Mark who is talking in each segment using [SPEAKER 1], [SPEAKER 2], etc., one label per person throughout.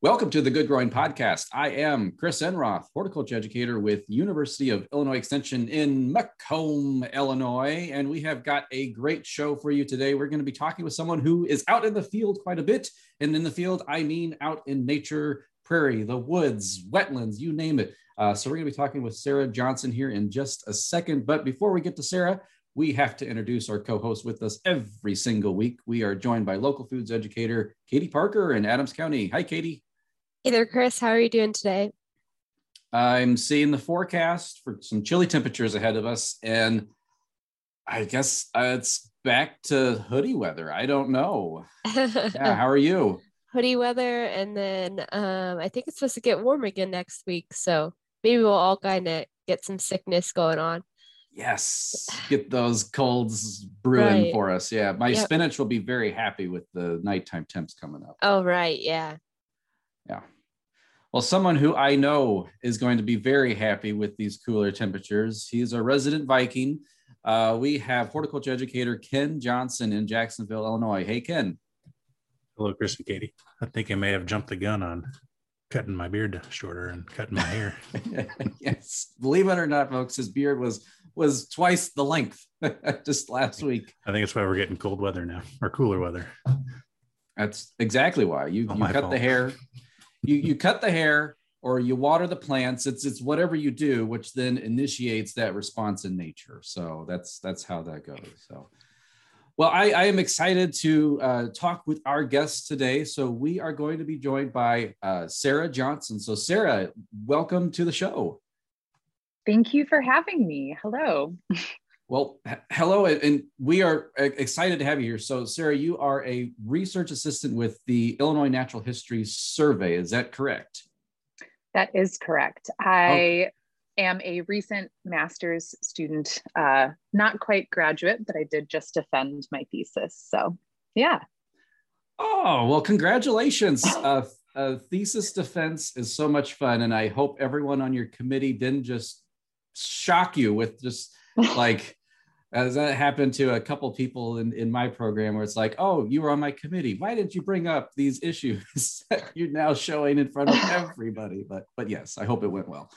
[SPEAKER 1] Welcome to the Good Growing Podcast. I am Chris Enroth, horticulture educator with University of Illinois Extension in Macomb, Illinois, and we have got a great show for you today. We're going to be talking with someone who is out in the field quite a bit, and in the field I mean out in nature, prairie, the woods, wetlands, you name it. Uh, so we're going to be talking with Sara Johnson here in just a second. But before we get to Sara, we have to introduce our co-host with us every single week. We are joined by local foods educator Katie Parker in Adams County. Hi, Katie.
[SPEAKER 2] Hey there, Chris. How are you doing today?
[SPEAKER 1] I'm seeing the forecast for some chilly temperatures ahead of us, and I guess uh, it's back to hoodie weather. I don't know. yeah, how are you?
[SPEAKER 2] Hoodie weather, and then um, I think it's supposed to get warm again next week. So maybe we'll all kind of get some sickness going on.
[SPEAKER 1] Yes, get those colds brewing right. for us. Yeah, my yep. spinach will be very happy with the nighttime temps coming up.
[SPEAKER 2] Oh, right. Yeah.
[SPEAKER 1] Yeah. Well, someone who I know is going to be very happy with these cooler temperatures. He's a resident Viking. Uh, we have horticulture educator Ken Johnson in Jacksonville, Illinois. Hey, Ken.
[SPEAKER 3] Hello, Chris and Katie. I think I may have jumped the gun on cutting my beard shorter and cutting my hair.
[SPEAKER 1] yes, believe it or not, folks, his beard was was twice the length just last week.
[SPEAKER 3] I think it's why we're getting cold weather now or cooler weather.
[SPEAKER 1] That's exactly why you, you cut fault. the hair you you cut the hair or you water the plants. It's it's whatever you do which then initiates that response in nature. So that's that's how that goes. So well i, I am excited to uh, talk with our guests today. So we are going to be joined by uh, sara johnson. So sara welcome to the show.
[SPEAKER 4] Thank you for having me. Hello
[SPEAKER 1] Well, hello, and we are excited to have you here. So, Sara, you are a research assistant with the Illinois Natural History Survey. Is that correct?
[SPEAKER 4] That is correct. I am a recent master's student, uh, not quite graduate, but I did just defend my thesis. So, yeah.
[SPEAKER 1] Oh, well, congratulations. uh, uh, thesis defense is so much fun. And I hope everyone on your committee didn't just shock you with just like as that happened to a couple people in, in my program where it's like oh you were on my committee. Why didn't you bring up these issues that you're now showing in front of everybody? But but yes i hope it went well.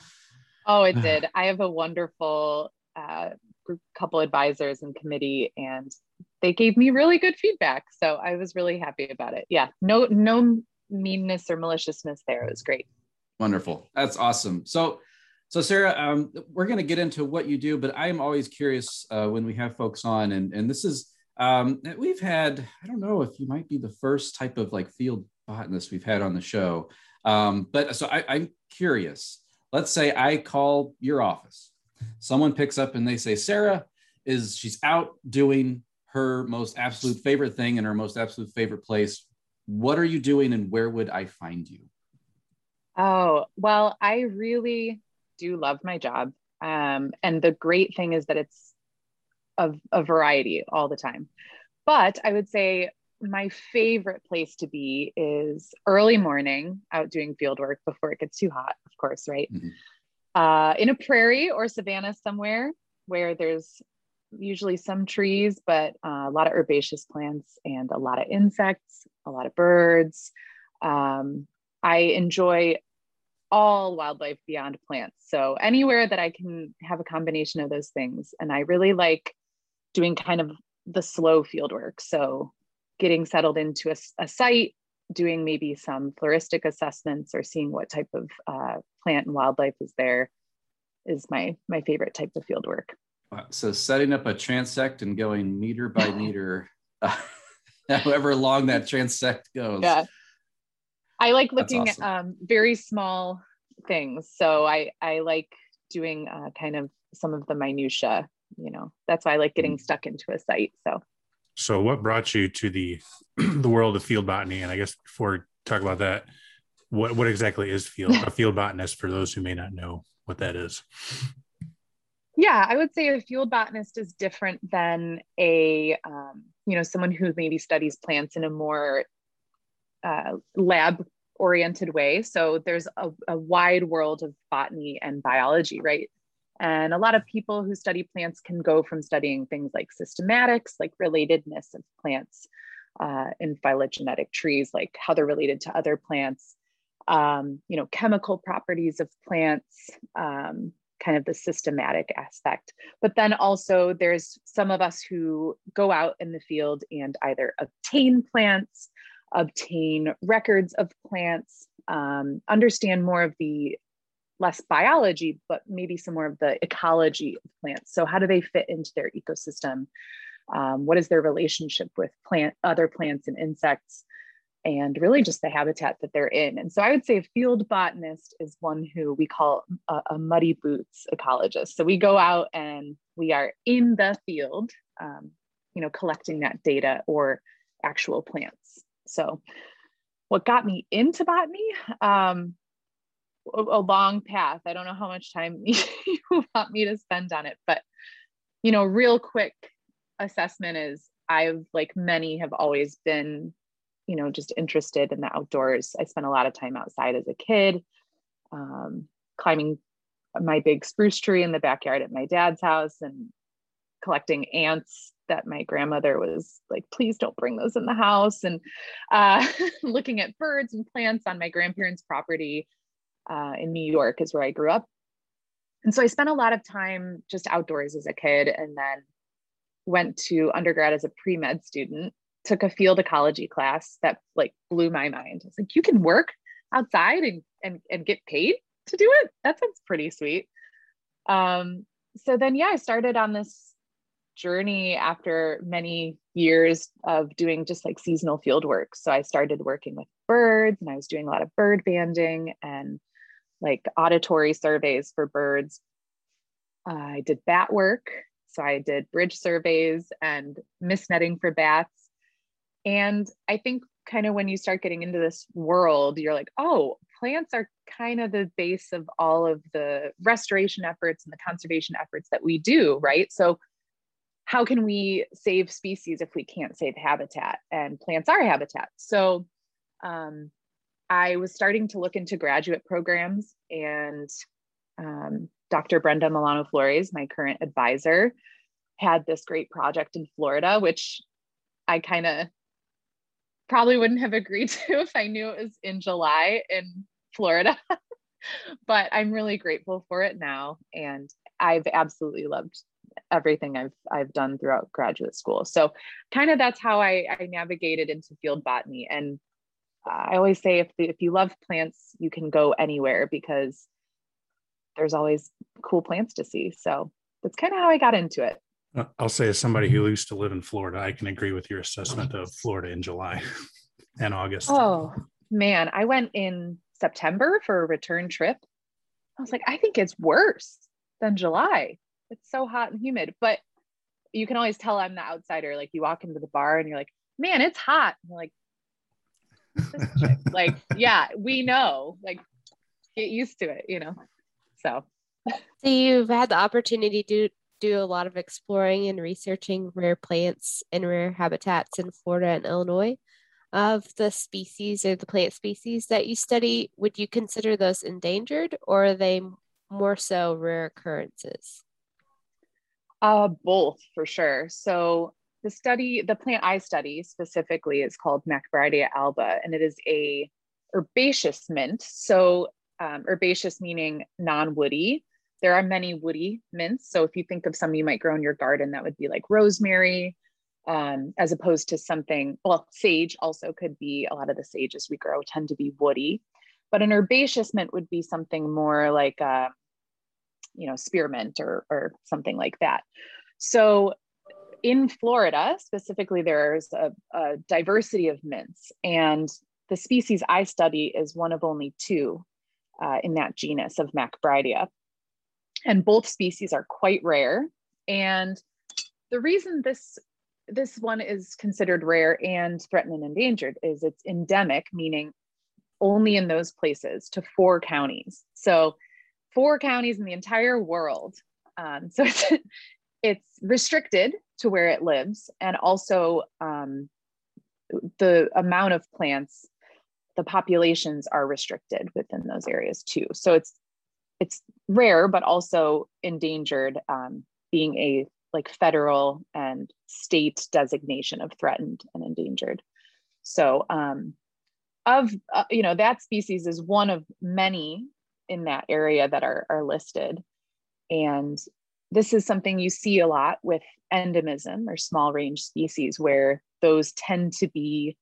[SPEAKER 4] Oh it did. I have a wonderful uh, group, couple advisors and committee and they gave me really good feedback so i was really happy about it. Yeah no no meanness or maliciousness there. It was great.
[SPEAKER 1] Wonderful. That's awesome. So so, Sara, um, we're going to get into what you do, but I am always curious uh, when we have folks on, and, and this is, um, we've had, I don't know if you might be the first type of like field botanist we've had on the show. Um, but so I, I'm curious. Let's say I call your office, someone picks up and they say, Sara is, she's out doing her most absolute favorite thing in her most absolute favorite place. What are you doing and where would I find you?
[SPEAKER 4] Oh, well, I really do love my job. Um, and the great thing is that it's of a variety all the time. But I would say my favorite place to be is early morning out doing field work before it gets too hot, of course, right? Mm-hmm. Uh, in a prairie or savanna somewhere where there's usually some trees, but uh, a lot of herbaceous plants and a lot of insects, a lot of birds. Um, I enjoy all wildlife beyond plants. So anywhere that I can have a combination of those things. And I really like doing kind of the slow field work. So getting settled into a, a site, doing maybe some floristic assessments or seeing what type of uh, plant and wildlife is there is my my favorite type of field work.
[SPEAKER 1] So setting up a transect and going meter by meter, uh, however long that transect goes.
[SPEAKER 4] Yeah. I like looking awesome. at um, very small things. So I I like doing uh, kind of some of the minutia. You know, that's why I like getting mm. stuck into a site. So.
[SPEAKER 3] So what brought you to the the world of field botany? And I guess before we talk about that, what what exactly is field a field botanist for those who may not know what that is?
[SPEAKER 4] Yeah, I would say a field botanist is different than a um, you know someone who maybe studies plants in a more uh, lab oriented way. So there's a, a, wide world of botany and biology, right? And a lot of people who study plants can go from studying things like systematics, like relatedness of plants uh, in phylogenetic trees, like how they're related to other plants, um, you know, chemical properties of plants, um, kind of the systematic aspect. But then also there's some of us who go out in the field and either obtain plants, obtain records of plants, um, understand more of the less biology, but maybe some more of the ecology of plants. So how do they fit into their ecosystem? Um, what is their relationship with plant, other plants and insects? and really just the habitat that they're in. And so I would say a field botanist is one who we call a, a muddy boots ecologist. So we go out and we are in the field, um, you know, collecting that data or actual plants. So what got me into botany? Um, a, long path. I don't know how much time you want me to spend on it, but you know, real quick assessment is I've like many have always been you know, just interested in the outdoors. I spent a lot of time outside as a kid, um, climbing my big spruce tree in the backyard at my dad's house and collecting ants that my grandmother was like, please don't bring those in the house. And uh, looking at birds and plants on my grandparents' property uh, in New York is where I grew up. And so I spent a lot of time just outdoors as a kid and then went to undergrad as a pre med student took a field ecology class that like blew my mind. It's like you can work outside and and and get paid to do it. That sounds pretty sweet. Um, so then yeah, I started on this journey after many years of doing just like seasonal field work. So I started working with birds and I was doing a lot of bird banding and like auditory surveys for birds. Uh, I did bat work. So I did bridge surveys and mist netting for bats and I think kind of when you start getting into this world, you're like, oh, plants are kind of the base of all of the restoration efforts and the conservation efforts that we do, right? So, how can we save species if we can't save habitat? And plants are habitat. So, um, I was starting to look into graduate programs, and um, Dr. Brenda Molano Flores, my current advisor, had this great project in Florida, which I kind of probably wouldn't have agreed to if I knew it was in July in Florida. but I'm really grateful for it now. And I've absolutely loved everything I've I've done throughout graduate school. So kind of that's how I, I navigated into field botany. And I always say if the, if you love plants, you can go anywhere because there's always cool plants to see. So that's kind of how I got into it.
[SPEAKER 3] Uh, I'll say, as somebody who used to live in Florida, I can agree with your assessment of Florida in July and August.
[SPEAKER 4] Oh, man. I went in September for a return trip. I was like, I think it's worse than July. It's so hot and humid. But you can always tell I'm the outsider. Like, you walk into the bar and you're like, man, it's hot. And you're like, like, yeah, we know. Like, get used to it, you know? So.
[SPEAKER 2] So you've had the opportunity to do a lot of exploring and researching rare plants and rare habitats in Florida and Illinois. Of the species or the plant species that you study, would you consider those endangered or are they more so rare occurrences?
[SPEAKER 4] Uh, both for sure. So the study, the plant I study specifically is called Macbridea alba, and it is a herbaceous mint. So um, herbaceous meaning non-woody, there are many woody mints. So if you think of some you might grow in your garden, that would be like rosemary, um, as opposed to something, well, sage also could be, a lot of the sages we grow tend to be woody. But an herbaceous mint would be something more like, a, uh, you know, spearmint or, or something like that. So in Florida, specifically, there's a, a diversity of mints. And the species I study is one of only two uh, in that genus of Macbridea and both species are quite rare. And the reason this this one is considered rare and threatened and endangered is it's endemic, meaning only in those places to four counties. So four counties in the entire world. Um, so it's it's restricted to where it lives, and also um, the amount of plants, the populations are restricted within those areas too. So it's it's rare but also endangered um, being a like federal and state designation of threatened and endangered so um, of uh, you know that species is one of many in that area that are, are listed and this is something you see a lot with endemism or small range species where those tend to be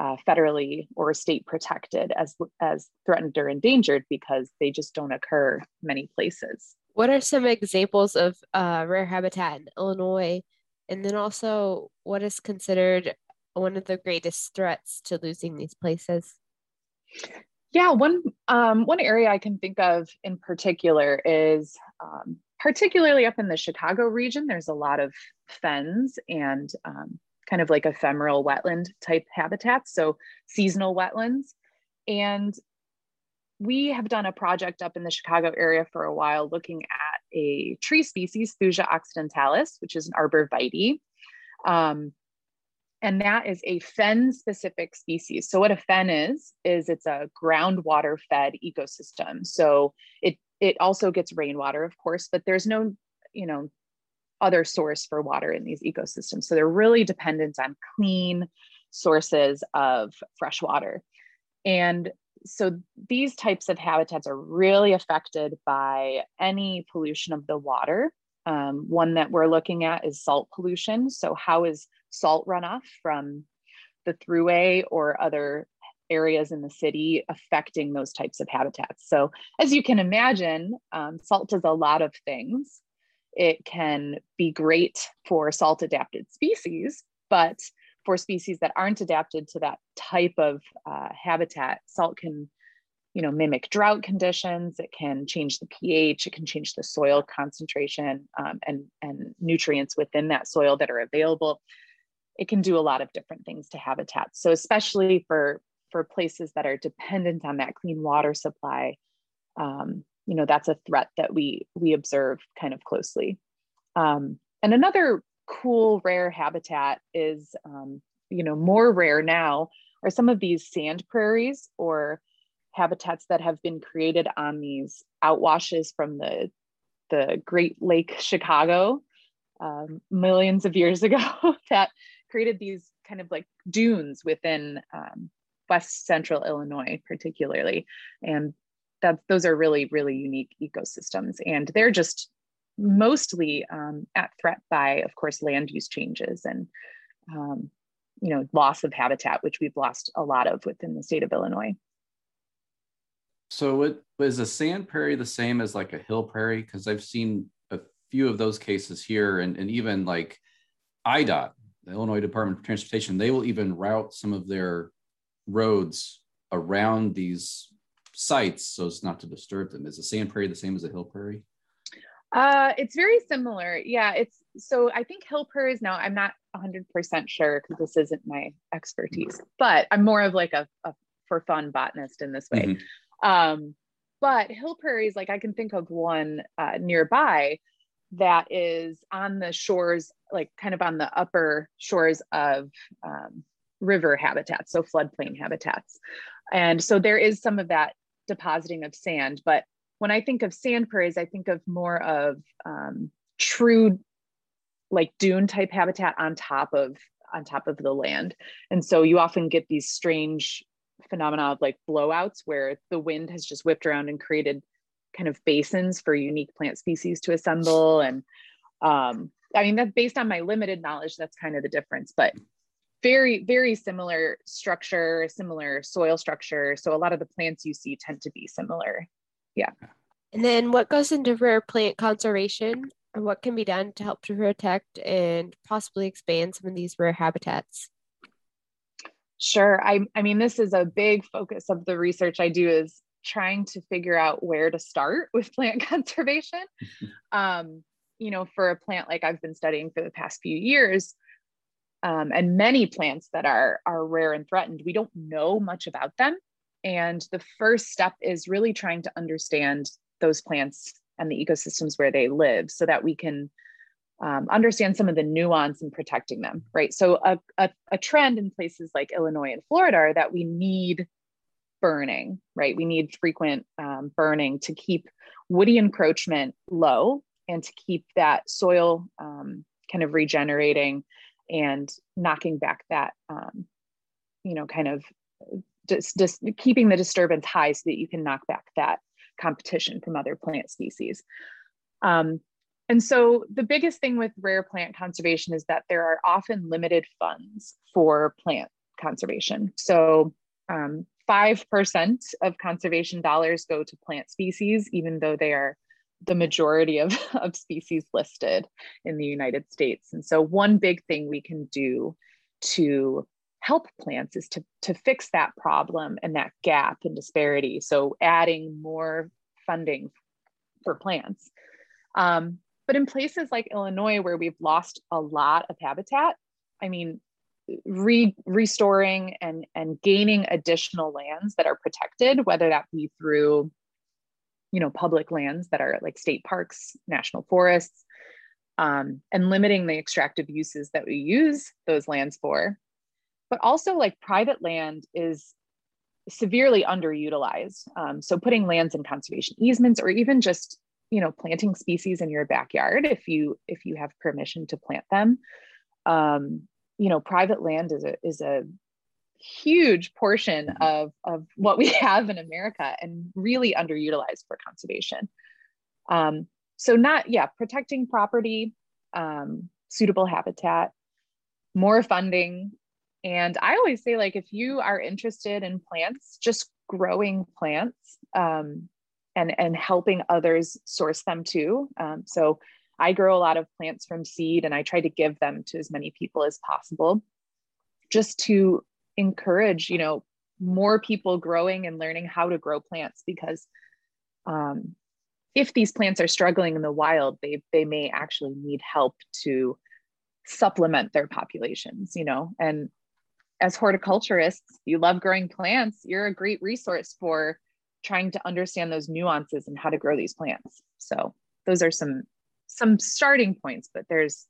[SPEAKER 4] uh, federally or state protected as as threatened or endangered because they just don't occur many places.
[SPEAKER 2] What are some examples of uh, rare habitat in Illinois? And then also, what is considered one of the greatest threats to losing these places?
[SPEAKER 4] Yeah, one um, one area I can think of in particular is um, particularly up in the Chicago region. There's a lot of fens and um, kind of like ephemeral wetland type habitats, so seasonal wetlands. And we have done a project up in the Chicago area for a while looking at a tree species, Thuja occidentalis, which is an arborvitae. Um, and that is a fen specific species. So what a fen is is it's a groundwater fed ecosystem. So it it also gets rainwater, of course, but there's no, you know, other source for water in these ecosystems. So they're really dependent on clean sources of fresh water. And so these types of habitats are really affected by any pollution of the water. Um, one that we're looking at is salt pollution. So, how is salt runoff from the throughway or other areas in the city affecting those types of habitats? So, as you can imagine, um, salt does a lot of things. It can be great for salt adapted species, but for species that aren't adapted to that type of uh, habitat, salt can you know mimic drought conditions it can change the ph it can change the soil concentration um, and and nutrients within that soil that are available it can do a lot of different things to habitats. So especially for for places that are dependent on that clean water supply um, you know that's a threat that we we observe kind of closely. Um, and another cool rare habitat is um, you know more rare now are some of these sand prairies or habitats that have been created on these outwashes from the the Great Lake Chicago um, millions of years ago that created these kind of like dunes within um, West Central Illinois, particularly, and that those are really really unique ecosystems, and they're just mostly um, at threat by, of course, land use changes and um, you know loss of habitat, which we've lost a lot of within the state of Illinois.
[SPEAKER 1] So it was a sand prairie the same as like a hill prairie? Because I've seen a few of those cases here, and, and even like IDOT, the Illinois Department of Transportation, they will even route some of their roads around these sites so as not to disturb them. Is a sand prairie the same as a hill prairie?
[SPEAKER 4] Uh, it's very similar. Yeah, it's so I think hill prairies. Now I'm not 100% sure because this isn't my expertise, but I'm more of like a, a for fun botanist in this way. Mm-hmm. Um, but hill prairies, like I can think of one uh, nearby that is on the shores, like kind of on the upper shores of um, river habitats, so floodplain habitats. And so there is some of that depositing of sand. But when I think of sand prairies, I think of more of um, true like dune type habitat on top of on top of the land and so you often get these strange phenomena of like blowouts where the wind has just whipped around and created kind of basins for unique plant species to assemble. And um, i mean that's based on my limited knowledge that's kind of the difference but very very similar structure similar soil structure. So a lot of the plants you see tend to be similar. Yeah.
[SPEAKER 2] And then what goes into rare plant conservation and what can be done to help to protect and possibly expand some of these rare habitats?
[SPEAKER 4] Sure. I, I mean, this is a big focus of the research I do is trying to figure out where to start with plant conservation. um, you know, for a plant like I've been studying for the past few years, um, and many plants that are are rare and threatened, we don't know much about them. And the first step is really trying to understand those plants and the ecosystems where they live so that we can um, understand some of the nuance in protecting them, right? So a, a, a trend in places like Illinois and Florida are that we need burning, right? We need frequent um, burning to keep woody encroachment low and to keep that soil um, kind of regenerating and knocking back that, um, you know, kind of just, just keeping the disturbance high so that you can knock back that competition from other plant species. Um, and so the biggest thing with rare plant conservation is that there are often limited funds for plant conservation. So um, 5% of conservation dollars go to plant species, even though they are the majority of, of species listed in the United States. And so one big thing we can do to help plants is to, to fix that problem and that gap and disparity. So adding more funding for plants. Um, but in places like Illinois, where we've lost a lot of habitat, I mean, re- restoring and, and gaining additional lands that are protected, whether that be through, you know, public lands that are like state parks, national forests, um, and limiting the extractive uses that we use those lands for. But also, like private land is severely underutilized. Um, so putting lands in conservation easements or even just you know planting species in your backyard if you if you have permission to plant them um, you know private land is a is a huge portion mm-hmm. of of what we have in america and really underutilized for conservation um, so not yeah protecting property um, suitable habitat more funding and i always say like if you are interested in plants just growing plants um, and and helping others source them too. Um, so I grow a lot of plants from seed, and I try to give them to as many people as possible, just to encourage you know more people growing and learning how to grow plants because um, if these plants are struggling in the wild, they they may actually need help to supplement their populations. You know, and as horticulturists, you love growing plants. You're a great resource for trying to understand those nuances and how to grow these plants. So those are some some starting points, but there's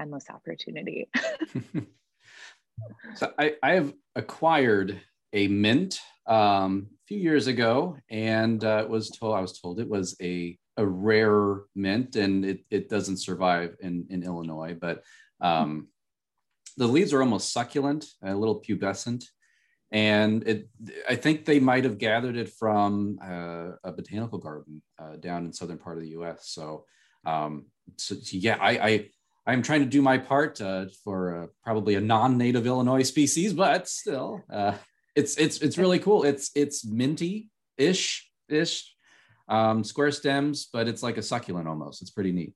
[SPEAKER 4] endless opportunity.
[SPEAKER 1] so I, I have acquired a mint um, a few years ago, and uh, it was told I was told it was a a rare mint, and it it doesn't survive in in Illinois, but um, the leaves are almost succulent, a little pubescent, and it i think they might have gathered it from uh, a botanical garden uh, down in southern part of the us so um, so yeah i i i'm trying to do my part uh, for uh, probably a non-native illinois species but still uh, it's it's it's really cool. It's it's minty ish ish um, square stems but it's like a succulent almost. It's pretty neat.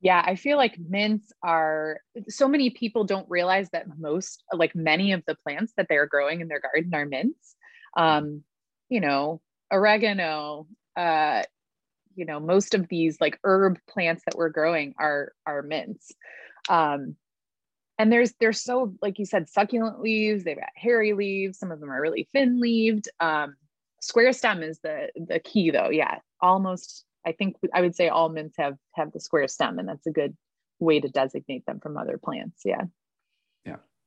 [SPEAKER 4] Yeah, I feel like mints are so many people don't realize that most, like many of the plants that they're growing in their garden are mints. Um, you know, oregano, uh, you know, most of these like herb plants that we're growing are are mints. Um, and there's they're so like you said, succulent leaves. They've got hairy leaves. Some of them are really thin leaved. Um, square stem is the the key though. Yeah, almost I think I would say all mints have have the square stem, and that's a good way to designate them from other plants. Yeah.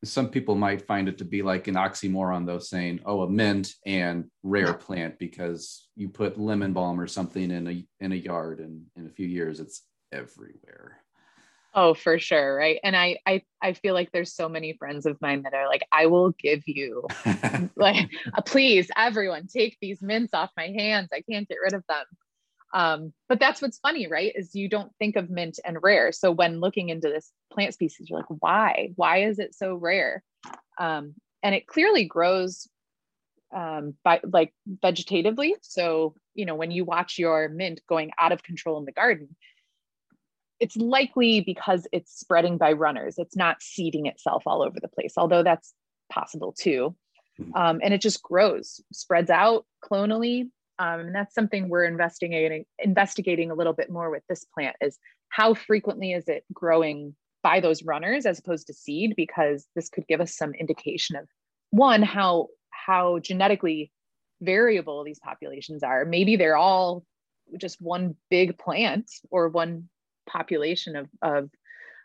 [SPEAKER 1] Some people might find it to be like an oxymoron, though, saying, "Oh, a mint and rare plant," because you put lemon balm or something in a in a yard, and in a few years, it's everywhere.
[SPEAKER 4] Oh, for sure, right? And I I I feel like there's so many friends of mine that are like, I will give you like, please, everyone, take these mints off my hands. I can't get rid of them. Um, but that's what's funny, right? Is you don't think of mint and rare. So when looking into this plant species, you're like, why? Why is it so rare? Um, and it clearly grows um, by like vegetatively. So, you know, when you watch your mint going out of control in the garden, it's likely because it's spreading by runners. It's not seeding itself all over the place, although that's possible too. Hmm. Um, and it just grows, spreads out clonally, um, and that's something we're investigating investigating a little bit more with this plant is how frequently is it growing by those runners as opposed to seed? Because this could give us some indication of one how how genetically variable these populations are. Maybe they're all just one big plant or one population of, of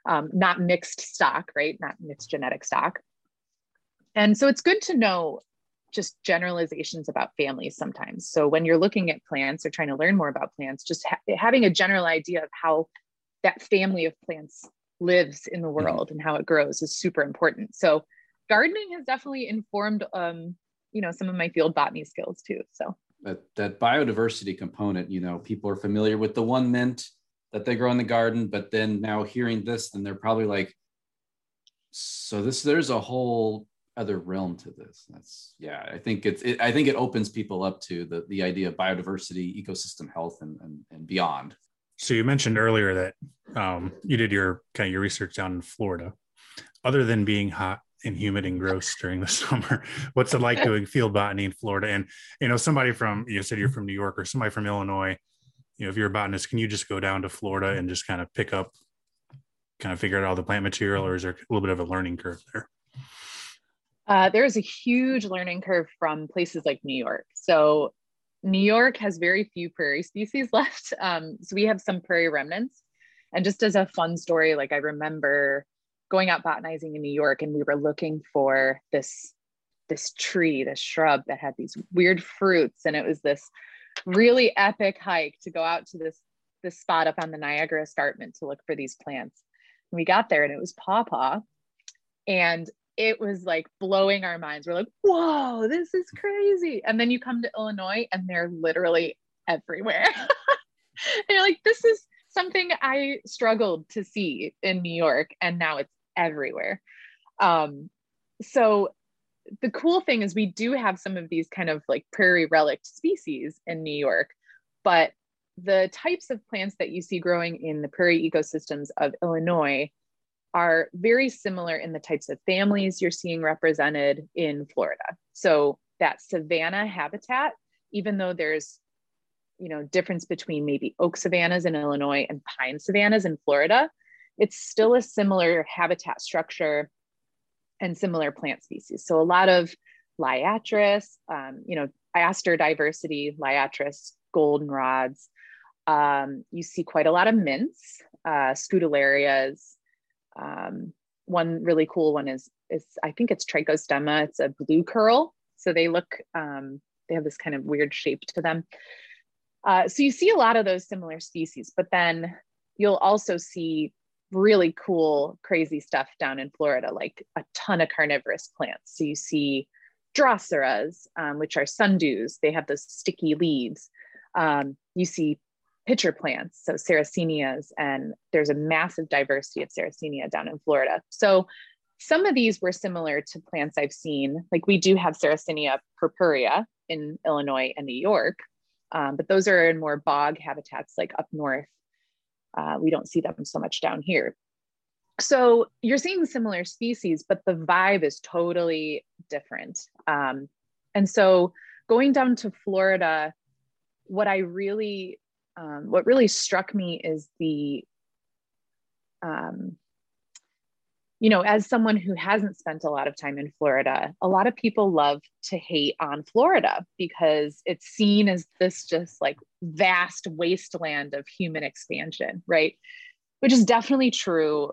[SPEAKER 4] um, not mixed stock right? Not mixed genetic stock. And so it's good to know just generalizations about families sometimes. So when you're looking at plants or trying to learn more about plants, just ha- having a general idea of how that family of plants lives in the mm-hmm. world and how it grows is super important. So gardening has definitely informed um, you know, some of my field botany skills too. So
[SPEAKER 1] that that biodiversity component, you know, people are familiar with the one mint that they grow in the garden, but then now hearing this, then they're probably like, so this there's a whole other realm to this. That's yeah, I think it's it, I think it opens people up to the the idea of biodiversity, ecosystem health, and and, and beyond.
[SPEAKER 3] So you mentioned earlier that um, you did your kind of your research down in Florida. Other than being hot and humid and gross during the summer, what's it like doing field botany in Florida? And you know, somebody from you said you're from New York or somebody from Illinois. You know, if you're a botanist, can you just go down to Florida and just kind of pick up, kind of figure out all the plant material, or is there a little bit of a learning curve there?
[SPEAKER 4] Uh, there is a huge learning curve from places like New York. So New York has very few prairie species left. Um, so we have some prairie remnants. And just as a fun story, like I remember going out botanizing in New York and we were looking for this this tree, this shrub that had these weird fruits. And it was this really epic hike to go out to this this spot up on the Niagara Escarpment to look for these plants. And we got there and it was pawpaw. And it was like blowing our minds. We're like, whoa, this is crazy. And then you come to Illinois and they're literally everywhere. you're like, this is something I struggled to see in New York, and now it's everywhere. Um, so the cool thing is we do have some of these kind of like prairie relict species in New York, but the types of plants that you see growing in the prairie ecosystems of Illinois are very similar in the types of families you're seeing represented in Florida. So that savanna habitat, even though there's you know difference between maybe oak savannas in Illinois and pine savannas in Florida, it's still a similar habitat structure and similar plant species. So a lot of liatris, um, you know, aster diversity, liatris, goldenrods. Um, you see quite a lot of mints, uh, scutellarias, um, one really cool one is is I think it's trichostema. It's a blue curl, so they look um, they have this kind of weird shape to them. Uh, so you see a lot of those similar species, but then you'll also see really cool, crazy stuff down in Florida, like a ton of carnivorous plants. So you see droseras, um, which are sundews. They have those sticky leaves. Um, you see pitcher plants, so sarracenias, and there's a massive diversity of sarracenia down in Florida. So some of these were similar to plants I've seen. Like we do have Sarracenia purpurea in Illinois and New York, um, but those are in more bog habitats like up north. Uh, we don't see them so much down here. So you're seeing similar species, but the vibe is totally different. Um, and so going down to Florida, what I really um, what really struck me is the um, you know, as someone who hasn't spent a lot of time in Florida, a lot of people love to hate on Florida because it's seen as this just like vast wasteland of human expansion, right? Which is definitely true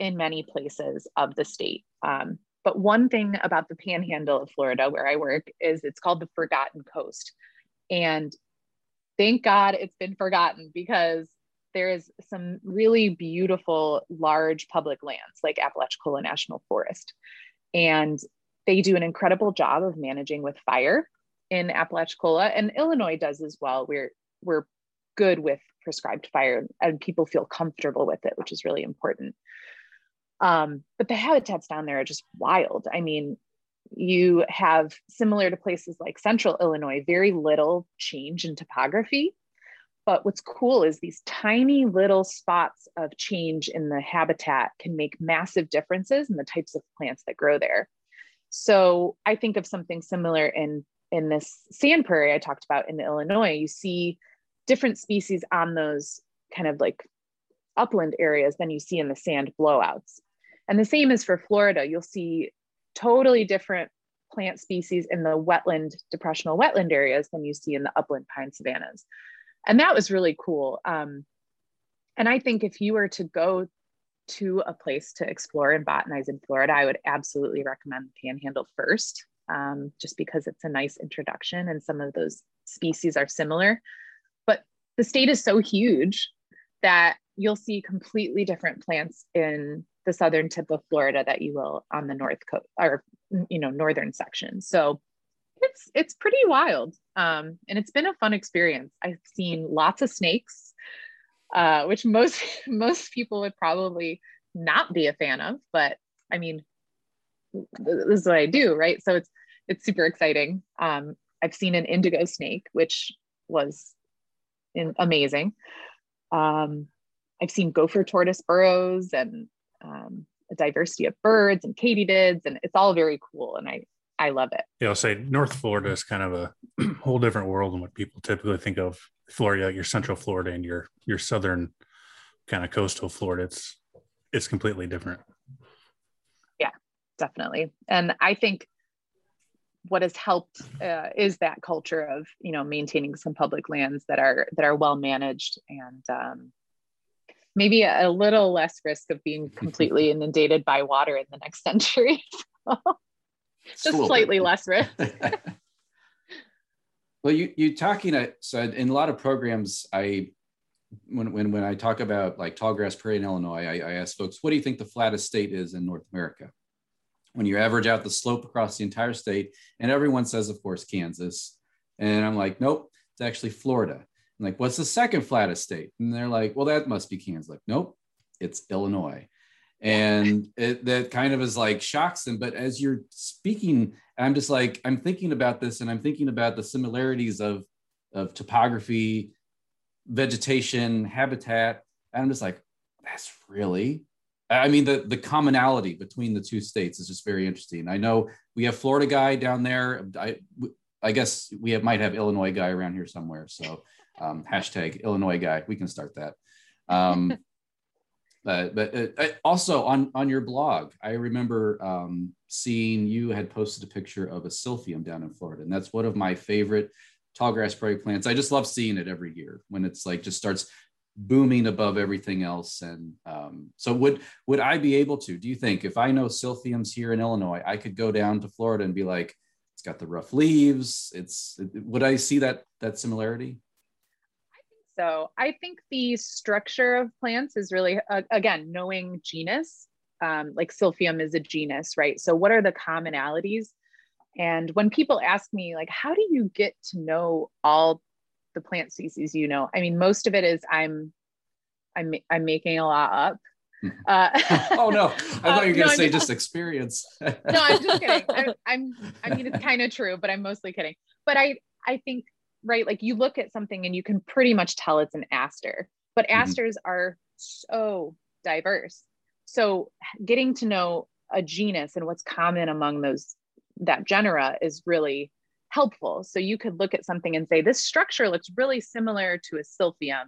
[SPEAKER 4] in many places of the state. Um, but one thing about the panhandle of Florida, where I work, is it's called the Forgotten Coast. And thank God it's been forgotten because there is some really beautiful large public lands like Apalachicola National Forest. And they do an incredible job of managing with fire in Apalachicola and Illinois does as well. We're we're good with prescribed fire and people feel comfortable with it, which is really important. Um, but the habitats down there are just wild. I mean, you have similar to places like central Illinois, very little change in topography. But what's cool is these tiny little spots of change in the habitat can make massive differences in the types of plants that grow there. So I think of something similar in, in this sand prairie I talked about in Illinois. You see different species on those kind of like upland areas than you see in the sand blowouts. And the same is for Florida. You'll see totally different plant species in the wetland, depressional wetland areas than you see in the upland pine savannas. And that was really cool. Um, and I think if you were to go to a place to explore and botanize in Florida, I would absolutely recommend the Panhandle first, um, just because it's a nice introduction and some of those species are similar. But the state is so huge that you'll see completely different plants in the southern tip of Florida that you will on the north coast or you know northern section. So it's it's pretty wild, um, and it's been a fun experience. I've seen lots of snakes, uh, which most most people would probably not be a fan of, but I mean, this is what I do, right? So it's it's super exciting. Um, I've seen an indigo snake, which was in, amazing. Um, I've seen gopher tortoise burrows and um, a diversity of birds and katydids, and it's all very cool. And I I love it.
[SPEAKER 3] Yeah, I'll say North Florida is kind of a whole different world than what people typically think of Florida, like your Central Florida and your your southern kind of coastal Florida. It's it's completely different.
[SPEAKER 4] Yeah, definitely. And I think what has helped uh, is that culture of you know maintaining some public lands that are that are well managed and um, maybe a, little less risk of being completely inundated by water in the next century just slightly bit. less risk
[SPEAKER 1] well you you talking uh, I said in a lot of programs i when, when when i talk about like tall grass prairie in illinois I, I ask folks what do you think the flattest state is in north america when you average out the slope across the entire state, and everyone says, of course, Kansas. And I'm like, nope, it's actually Florida. I'm like, what's the second flattest state? And they're like, well, that must be Kansas. Like, nope, it's Illinois. And it, that kind of is like shocks them. But as you're speaking, I'm just like, I'm thinking about this and I'm thinking about the similarities of, of topography, vegetation, habitat. And I'm just like, that's really I mean, the, the commonality between the two states is just very interesting. I know we have Florida guy down there. I, I guess we have, might have Illinois guy around here somewhere. So um, hashtag Illinois guy, we can start that. Um, but but uh, also on, on your blog, I remember um, seeing you had posted a picture of a silphium down in Florida. And that's one of my favorite tall grass prairie plants. I just love seeing it every year when it's like just starts booming above everything else. And um, so would would I be able to? Do you think if I know silphiums here in Illinois, I could go down to Florida and be like, it's got the rough leaves. It's would I see that that similarity?
[SPEAKER 4] I so. I think the structure of plants is really uh, again knowing genus. Um, like silphium is a genus, right? So what are the commonalities? And when people ask me, like, how do you get to know all the plant species you know i mean most of it is i'm i'm i'm making a lot up
[SPEAKER 1] hmm. uh, oh no i thought you were going to no, say just, just experience
[SPEAKER 4] no i'm just kidding I'm, I'm i mean it's kind of true but i'm mostly kidding but i i think right like you look at something and you can pretty much tell it's an aster but mm-hmm. asters are so diverse so getting to know a genus and what's common among those that genera is really helpful. So you could look at something and say, this structure looks really similar to a silphium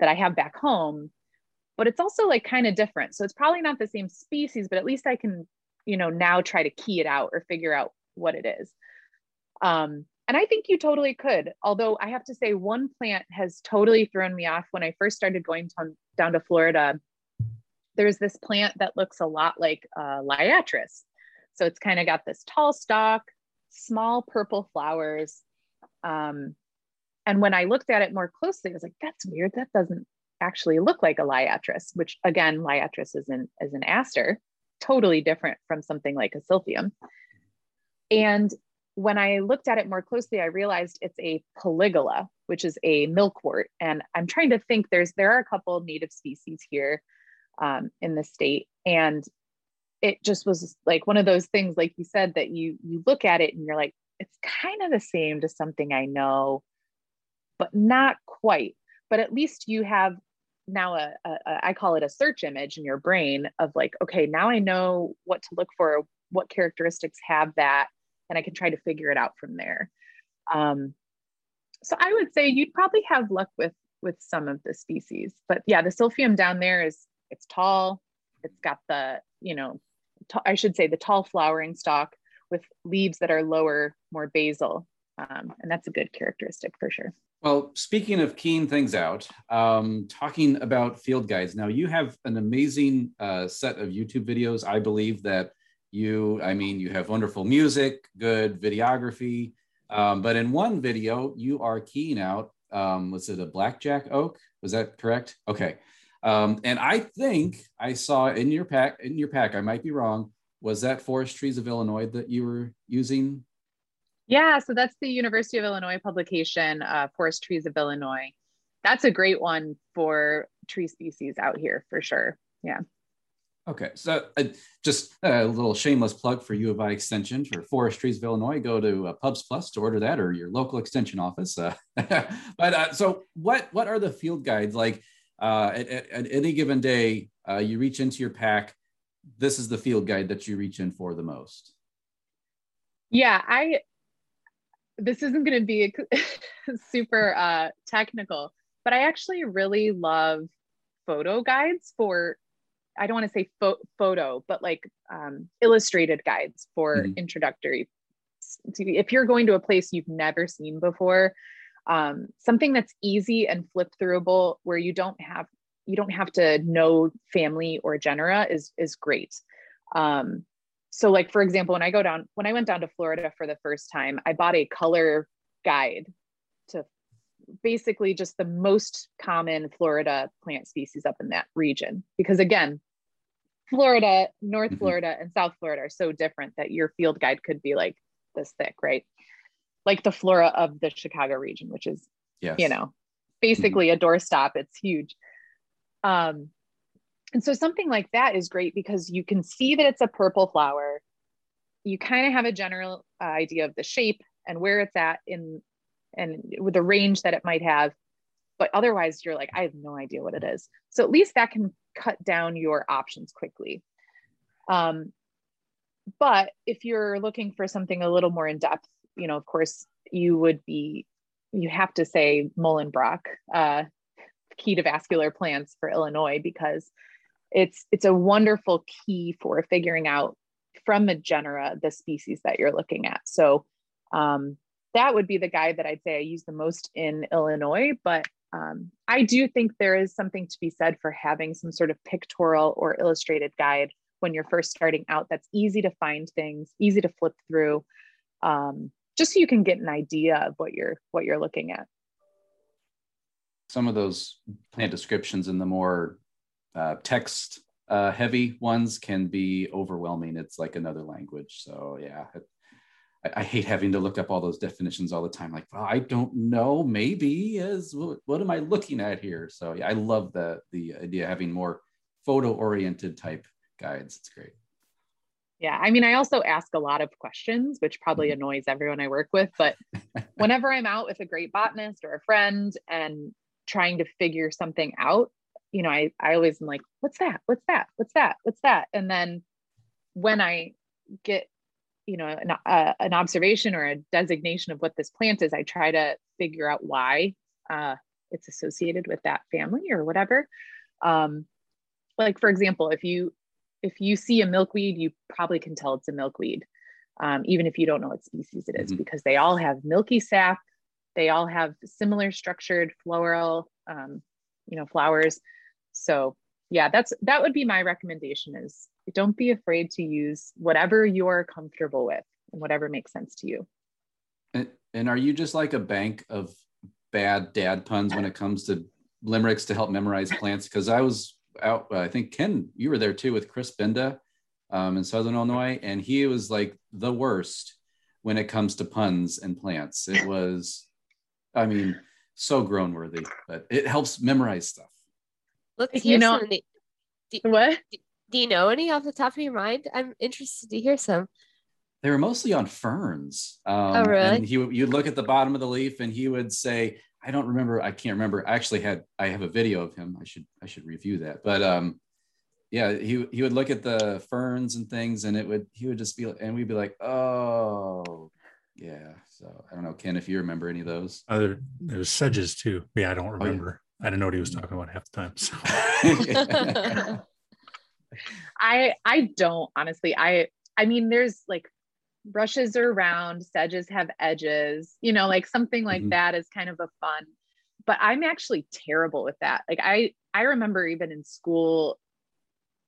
[SPEAKER 4] that I have back home, but it's also like kind of different. So it's probably not the same species, but at least I can, you know, now try to key it out or figure out what it is. Um, and I think you totally could. Although I have to say, one plant has totally thrown me off when I first started going to, down to Florida. There's this plant that looks a lot like uh, liatris. So it's kind of got this tall stalk, small purple flowers. Um, and when I looked at it more closely, I was like, that's weird. That doesn't actually look like a liatris, which again, liatris is an, is an aster, totally different from something like a silphium. And when I looked at it more closely, I realized it's a polygala, which is a milkwort. And I'm trying to think there's there are a couple native species here um, in the state. And it just was like one of those things like you said that you you look at it and you're like it's kind of the same to something i know but not quite but at least you have now a, a, a I call it a search image in your brain of like okay now i know what to look for what characteristics have that and i can try to figure it out from there um, so i would say you'd probably have luck with with some of the species but yeah the silphium down there is it's tall it's got the you know I should say the tall flowering stalk with leaves that are lower, more basal. Um, and that's a good characteristic for sure.
[SPEAKER 1] Well, speaking of keying things out, um, talking about field guides. Now, you have an amazing uh, set of YouTube videos. I believe that you, I mean, you have wonderful music, good videography. Um, but in one video, you are keying out, um, was it a blackjack oak? Was that correct? Okay. Um, and I think I saw in your pack, in your pack, I might be wrong. Was that Forest Trees of Illinois that you were using?
[SPEAKER 4] Yeah, so that's the University of Illinois publication, uh, Forest Trees of Illinois. That's a great one for tree species out here for sure. Yeah.
[SPEAKER 1] Okay, so uh, just a little shameless plug for U of I Extension for Forest of Illinois. Go to uh, Pubs Plus to order that, or your local extension office. Uh, but uh, so, what what are the field guides like? Uh, at, at, at, any given day, uh, you reach into your pack. This is the field guide that you reach in for the most.
[SPEAKER 4] Yeah, I. This isn't going to be super technical, but I actually really love photo guides for I don't want to say fo- photo, but like um, illustrated guides for mm-hmm. introductory. If you're going to a place you've never seen before, um, something that's easy and flip throughable, where you don't have you don't have to know family or genera, is is great. Um, so, like for example, when I go down, when I went down to Florida for the first time, I bought a color guide to basically just the most common Florida plant species up in that region. Because again, Florida, North mm-hmm. Florida, and South Florida are so different that your field guide could be like this thick, right? Like the flora of the Chicago region, which is, yes. you know, basically mm-hmm. a doorstop. It's huge. Um, and so something like that is great because you can see that it's a purple flower. You kind of have a general uh, idea of the shape and where it's at in and with the range that it might have. But otherwise, you're like, I have no idea what it is. So at least that can cut down your options quickly. Um, but if you're looking for something a little more in depth, you know, of course, you would be, you have to say Mohlenbrock, uh, key to vascular plants for Illinois, because it's it's a wonderful key for figuring out from a genera the species that you're looking at. So um, that would be the guide that I'd say I use the most in Illinois, but um, I do think there is something to be said for having some sort of pictorial or illustrated guide when you're first starting out that's easy to find things, easy to flip through, um, just so you can get an idea of what you're what you're looking at.
[SPEAKER 1] Some of those plant descriptions in the more uh, text uh, heavy ones can be overwhelming. It's like another language. So yeah, I, I, hate having to look up all those definitions all the time. Like, well, I don't know. Maybe is what, what am I looking at here? So yeah, I love the the idea of having more photo oriented type guides. It's great.
[SPEAKER 4] Yeah, I mean, I also ask a lot of questions, which probably mm-hmm. annoys everyone I work with. But whenever I'm out with a great botanist or a friend and trying to figure something out, you know, I, I always am like, what's that? What's that? What's that? What's that? And then when I get you know an, uh, an observation or a designation of what this plant is i try to figure out why uh, it's associated with that family or whatever um, like for example if you if you see a milkweed you probably can tell it's a milkweed um, even if you don't know what species it is, mm-hmm. because they all have milky sap they all have similar structured floral um, you know flowers so yeah that's that would be my recommendation is don't be afraid to use whatever you're comfortable with and whatever makes sense to you.
[SPEAKER 1] And, and are you just like a bank of bad dad puns when it comes to limericks to help memorize plants? Because I was out, I think Ken, you were there too with Chris Benda um, in Southern Illinois, and he was like the worst when it comes to puns and plants. It was, I mean, so groan worthy, but it helps memorize stuff.
[SPEAKER 2] Look, you know,
[SPEAKER 4] what?
[SPEAKER 2] Do you know any off the top of your mind? I'm interested to hear some.
[SPEAKER 1] They were mostly on ferns. Um,
[SPEAKER 2] oh, really?
[SPEAKER 1] And he you'd look at the bottom of the leaf, and he would say, "I don't remember. I can't remember. I actually had I have a video of him. I should I should review that. But um, yeah, he he would look at the ferns and things, and it would he would just be and we'd be like, oh, yeah. So I don't know, Ken, if you remember any of those.
[SPEAKER 3] Other there was sedges too. Yeah, I don't remember. Oh, yeah. I didn't know what he was talking about half the time. So.
[SPEAKER 4] I I don't honestly. I I mean, there's like rushes are round, sedges have edges, you know, like something like mm-hmm. that is kind of a fun. But I'm actually terrible with that. Like I I remember even in school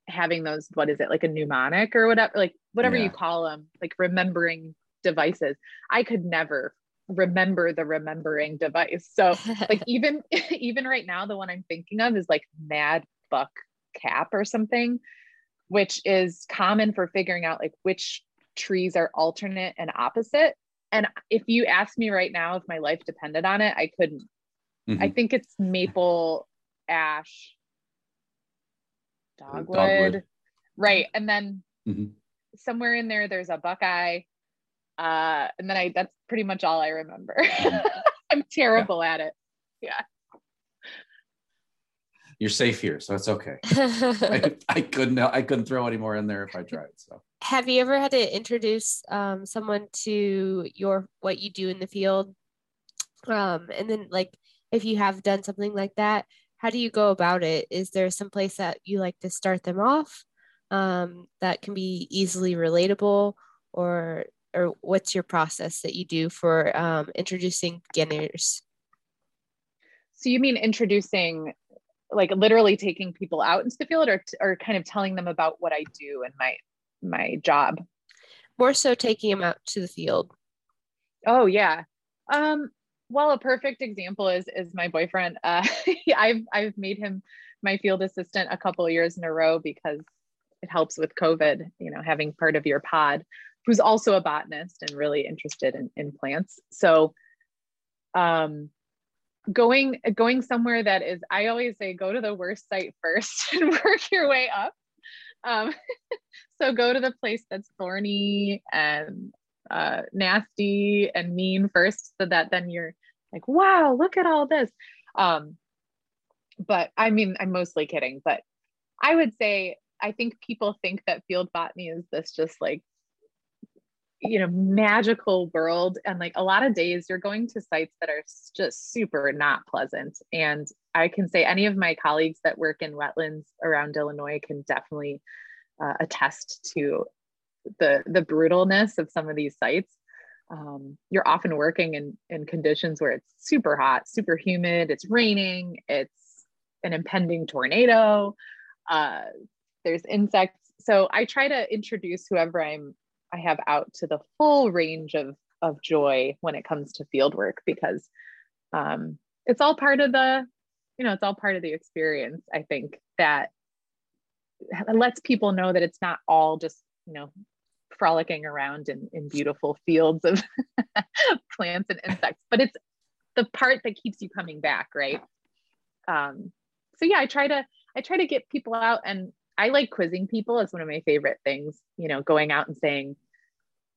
[SPEAKER 4] having those what is it like a mnemonic or whatever like whatever yeah. you call them like remembering devices i could never remember the remembering device so like even even right now the one i'm thinking of is like mad buck cap or something, which is common for figuring out like which trees are alternate and opposite. And if you ask me right now if my life depended on it, I couldn't. Mm-hmm. I think it's maple, ash, dogwood. dogwood. Right. And then mm-hmm. somewhere in there, there's a buckeye. Uh, and then I, that's pretty much all I remember. Mm-hmm. I'm terrible yeah. at it. Yeah.
[SPEAKER 1] You're safe here, so it's okay. I, I, couldn't, I couldn't throw any more in there if I tried. So,
[SPEAKER 2] have you ever had to introduce um, someone to your what you do in the field? Um, and then, like, if you have done something like that, how do you go about it? Is there some place that you like to start them off um, that can be easily relatable, or or what's your process that you do for um, introducing beginners?
[SPEAKER 4] So you mean introducing, like literally taking people out into the field, or or kind of telling them about what I do and my my job?
[SPEAKER 2] More so taking them out to the field.
[SPEAKER 4] Oh yeah. Um, well, a perfect example is is my boyfriend. Uh, I've I've made him my field assistant a couple years in a row because it helps with COVID. You know, having part of your pod, who's also a botanist and really interested in, in plants. So, um, going going somewhere that is, I always say, go to the worst site first and work your way up. Um, so go to the place that's thorny and uh, nasty and mean first so that then you're like wow look at all this um, but i mean i'm mostly kidding but i would say i think people think that field botany is this just like you know magical world. And like a lot of days you're going to sites that are just super not pleasant. And i can say any of my colleagues that work in wetlands around illinois can definitely uh, attest to the the brutalness of some of these sites. Um, you're often working in in conditions where it's super hot super humid it's raining it's an impending tornado uh, there's insects. So i try to introduce whoever i'm i have out to the full range of of joy when it comes to field work because um, it's all part of the you know it's all part of the experience i think that lets people know that it's not all just you know frolicking around in, in beautiful fields of plants and insects, but it's the part that keeps you coming back, right? Um, so yeah, I try to I try to get people out and I like quizzing people. It's one of my favorite things, you know, going out and saying,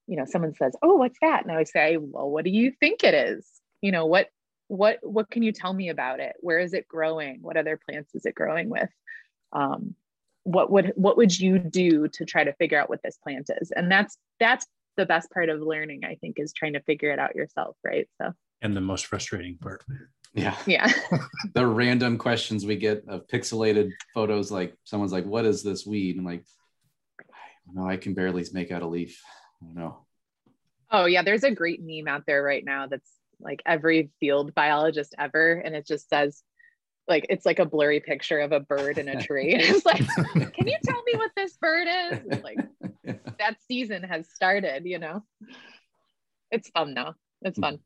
[SPEAKER 4] you know, someone says, Oh, what's that? And I would say, Well, what do you think it is? You know, what what what can you tell me about it? Where is it growing? What other plants is it growing with? Um, what would what would you do to try to figure out what this plant is and that's that's the best part of learning i think is trying to figure it out yourself right so
[SPEAKER 3] and the most frustrating part
[SPEAKER 1] yeah
[SPEAKER 4] yeah
[SPEAKER 1] the random questions we get of pixelated photos like someone's like what is this weed and like no i can barely make out a leaf i don't know
[SPEAKER 4] oh yeah there's a great meme out there right now that's like every field biologist ever and it just says like it's like a blurry picture of a bird in a tree. and it's like, can you tell me what this bird is? like that season has started, you know. It's fun now. It's fun.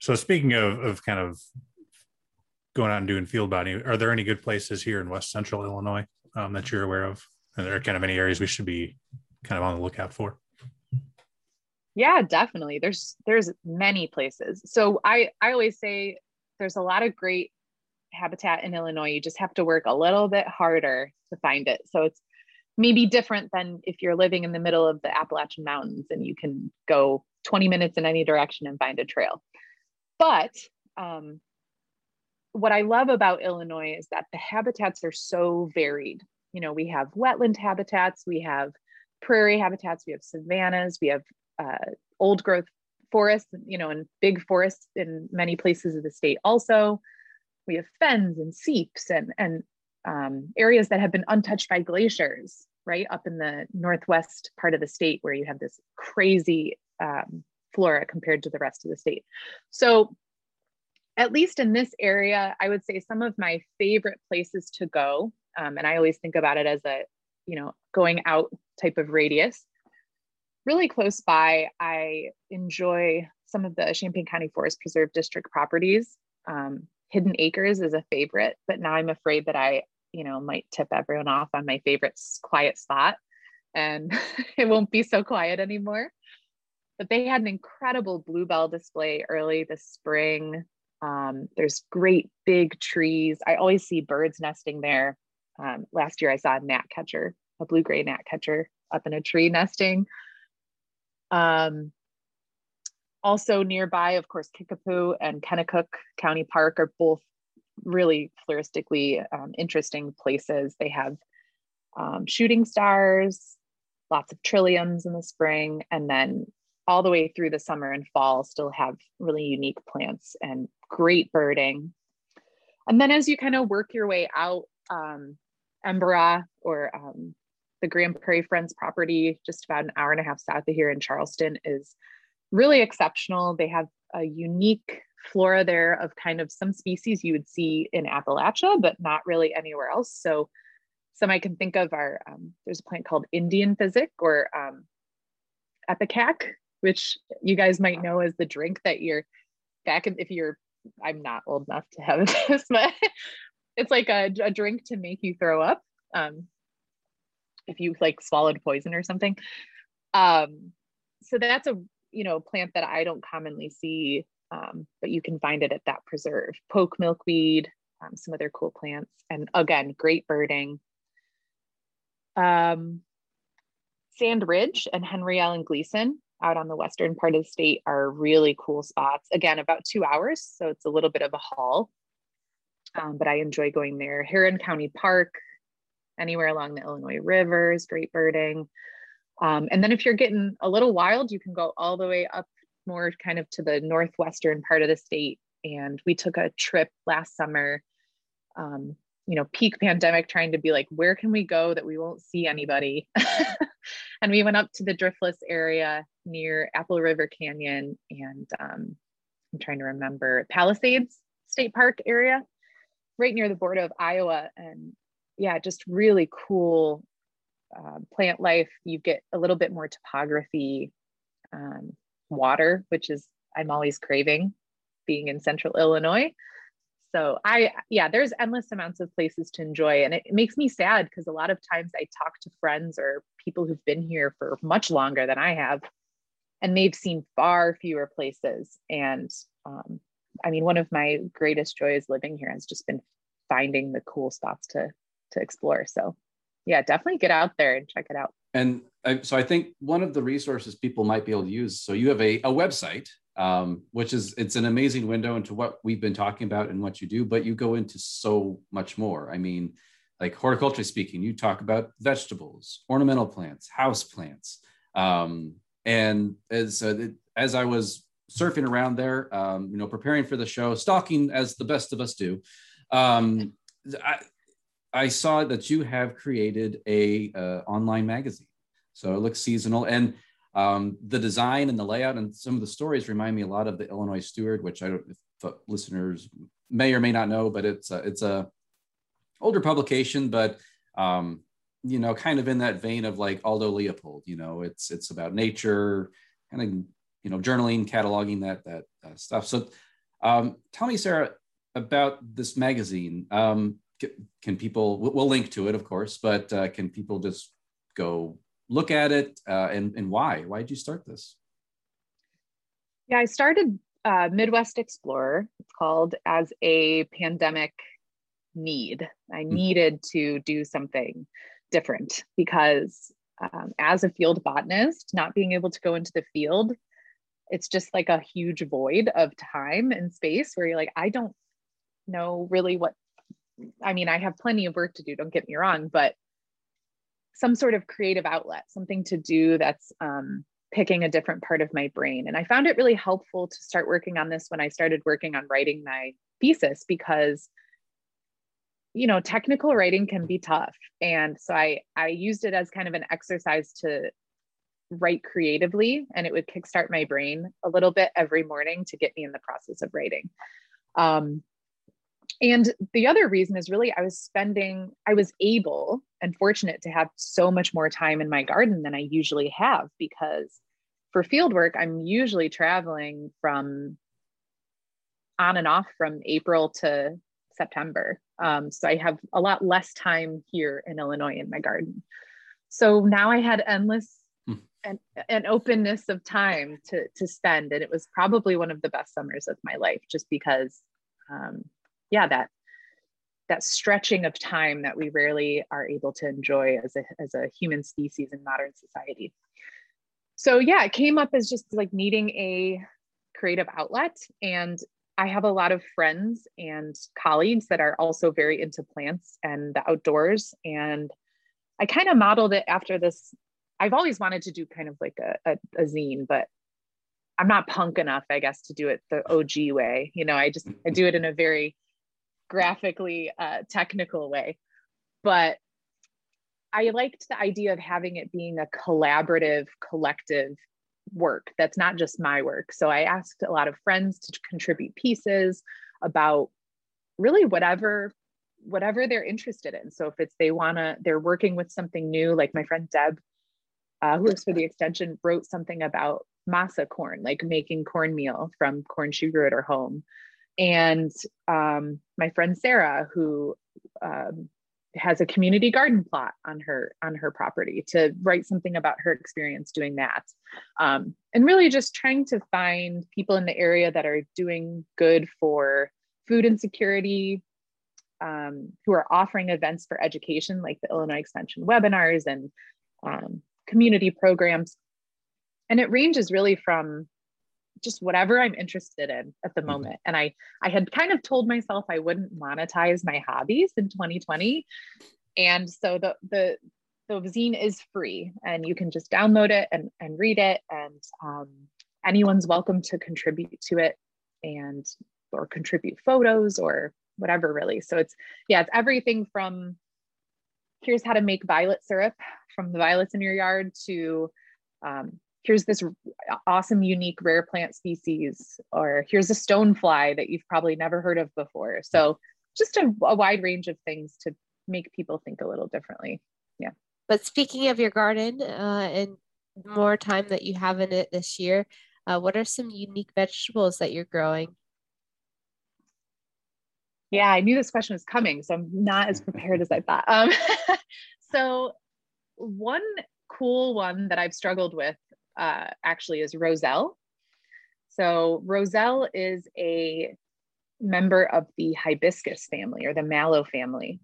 [SPEAKER 3] So speaking of of kind of going out and doing field botany, are there any good places here in West Central Illinois um, that you're aware of? Are there kind of any areas we should be kind of on the lookout for?
[SPEAKER 4] Yeah, definitely. There's there's many places. So I I always say there's a lot of great habitat in Illinois. You just have to work a little bit harder to find it. So it's maybe different than if you're living in the middle of the Appalachian Mountains and you can go 20 minutes in any direction and find a trail. But um, what I love about Illinois is that the habitats are so varied. You know, we have wetland habitats, we have prairie habitats, we have savannas, we have uh, old growth forests, you know, and big forests in many places of the state also. We have fens and seeps and, and um, areas that have been untouched by glaciers, right? Up in the northwest part of the state where you have this crazy um, flora compared to the rest of the state. So at least in this area, I would say some of my favorite places to go, um, and I always think about it as a, you know, going out type of radius, really close by, I enjoy some of the Champaign County Forest Preserve District properties. Um, Hidden Acres is a favorite, but now I'm afraid that I, you know, might tip everyone off on my favorite quiet spot and it won't be so quiet anymore. But they had an incredible bluebell display early this spring. Um, there's great big trees. I always see birds nesting there. Um, last year I saw a gnatcatcher, a blue gray gnatcatcher up in a tree nesting. Um, also nearby, of course, Kickapoo and Kennekuk County Park are both really floristically um, interesting places. They have um, shooting stars, lots of trilliums in the spring, and then all the way through the summer and fall still have really unique plants and great birding. And then as you kind of work your way out, um, Embera or um, the Grand Prairie Friends property, just about an hour and a half south of here in Charleston, is really exceptional. They have a unique flora there of kind of some species you would see in Appalachia, but not really anywhere else. So some I can think of are um, there's a plant called Indian physic or um, ipecac, which you guys might know as the drink that you're back in, if you're I'm not old enough to have this, but it's like a, a drink to make you throw up. Um, if you like swallowed poison or something. Um, so that's a you know plant that I don't commonly see, um, but you can find it at that preserve. Poke milkweed, um, some other cool plants, and again, great birding. Um, Sand Ridge and Henry Allen Gleason out on the western part of the state are really cool spots. Again, about two hours, so it's a little bit of a haul, um, but I enjoy going there. Heron County Park, anywhere along the Illinois rivers, great birding. Um, and then if you're getting a little wild, you can go all the way up more kind of to the northwestern part of the state. And we took a trip last summer, um, you know, peak pandemic, trying to be like, where can we go that we won't see anybody? and we went up to the Driftless area near Apple River Canyon and um, I'm trying to remember Palisades State Park area, right near the border of Iowa. And yeah, just really cool uh, plant life. You get a little bit more topography, um, water, which is I'm always craving being in central Illinois. So I, yeah, there's endless amounts of places to enjoy. And it, it makes me sad because a lot of times I talk to friends or people who've been here for much longer than I have, and they've seen far fewer places. And um, I mean, one of my greatest joys living here has just been finding the cool spots to to explore. So yeah, definitely get out there and check it out.
[SPEAKER 1] And uh, so I think one of the resources people might be able to use. So you have a, a website, um, which is it's an amazing window into what we've been talking about and what you do, but you go into so much more. I mean, like horticulturally speaking, you talk about vegetables, ornamental plants, house plants. Um, and as uh, as I was surfing around there, um, you know, preparing for the show, stalking as the best of us do, um, I, I saw that you have created a uh, online magazine. So it looks seasonal, and um, the design and the layout and some of the stories remind me a lot of the Illinois Steward, which I don't if listeners may or may not know, but it's a, it's a older publication, but um, you know, kind of in that vein of like Aldo Leopold. You know, it's it's about nature, kind of you know, journaling, cataloging that that uh, stuff. So, um, tell me, Sara, about this magazine. Um, can people we'll link to it of course but uh, can people just go look at it uh, and, and why? Why did you start this?
[SPEAKER 4] Yeah i started uh, midwest explorer it's called as a pandemic need. I hmm. needed to do something different because um, as a field botanist not being able to go into the field it's just like a huge void of time and space where you're like i don't know really what I mean, I have plenty of work to do, don't get me wrong, but some sort of creative outlet, something to do that's um, picking a different part of my brain. And I found it really helpful to start working on this when I started working on writing my thesis because you know technical writing can be tough and so i i used it as kind of an exercise to write creatively and it would kickstart my brain a little bit every morning to get me in the process of writing um, and the other reason is really I was spending, I was able and fortunate to have so much more time in my garden than I usually have because for field work, I'm usually traveling from on and off from April to September. Um, so I have a lot less time here in Illinois in my garden. So now I had endless hmm. and an openness of time to to spend, and it was probably one of the best summers of my life, just because, um, yeah, that that stretching of time that we rarely are able to enjoy as a as a human species in modern society. So yeah, it came up as just like needing a creative outlet and I have a lot of friends and colleagues that are also very into plants and the outdoors. And I kind of modeled it after this. I've always wanted to do kind of like a, a, a, zine, but I'm not punk enough, I guess, to do it the OG way. You know, I just I do it in a very graphically uh, technical way. But I liked the idea of having it being a collaborative, collective work that's not just my work. So I asked a lot of friends to contribute pieces about really whatever whatever they're interested in. So if it's they want to they're working with something new like my friend Deb uh, who works for the extension wrote something about masa corn, like making cornmeal from corn she grew at her home. And um, my friend Sarah, who um, has a community garden plot on her on her property to write something about her experience doing that. Um, and really just trying to find people in the area that are doing good for food insecurity um, who are offering events for education like the illinois extension webinars and um, community programs. And it ranges really from just whatever I'm interested in at the mm-hmm. moment. And I I had kind of told myself I wouldn't monetize my hobbies in 2020. And so the the the zine is free and you can just download it and, and read it and um, anyone's welcome to contribute to it and or contribute photos or whatever really so it's yeah it's everything from here's how to make violet syrup from the violets in your yard to um, here's this awesome, unique rare plant species, or here's a stonefly that you've probably never heard of before. So just a, a wide range of things to make people think a little differently. Yeah.
[SPEAKER 2] But speaking of your garden uh, and more time that you have in it this year, uh, what are some unique vegetables that you're growing?
[SPEAKER 4] Yeah, I knew this question was coming, so I'm not as prepared as I thought. Um, so, one cool one that I've struggled with uh, actually is Roselle. So Roselle is a member of the hibiscus family or the mallow family,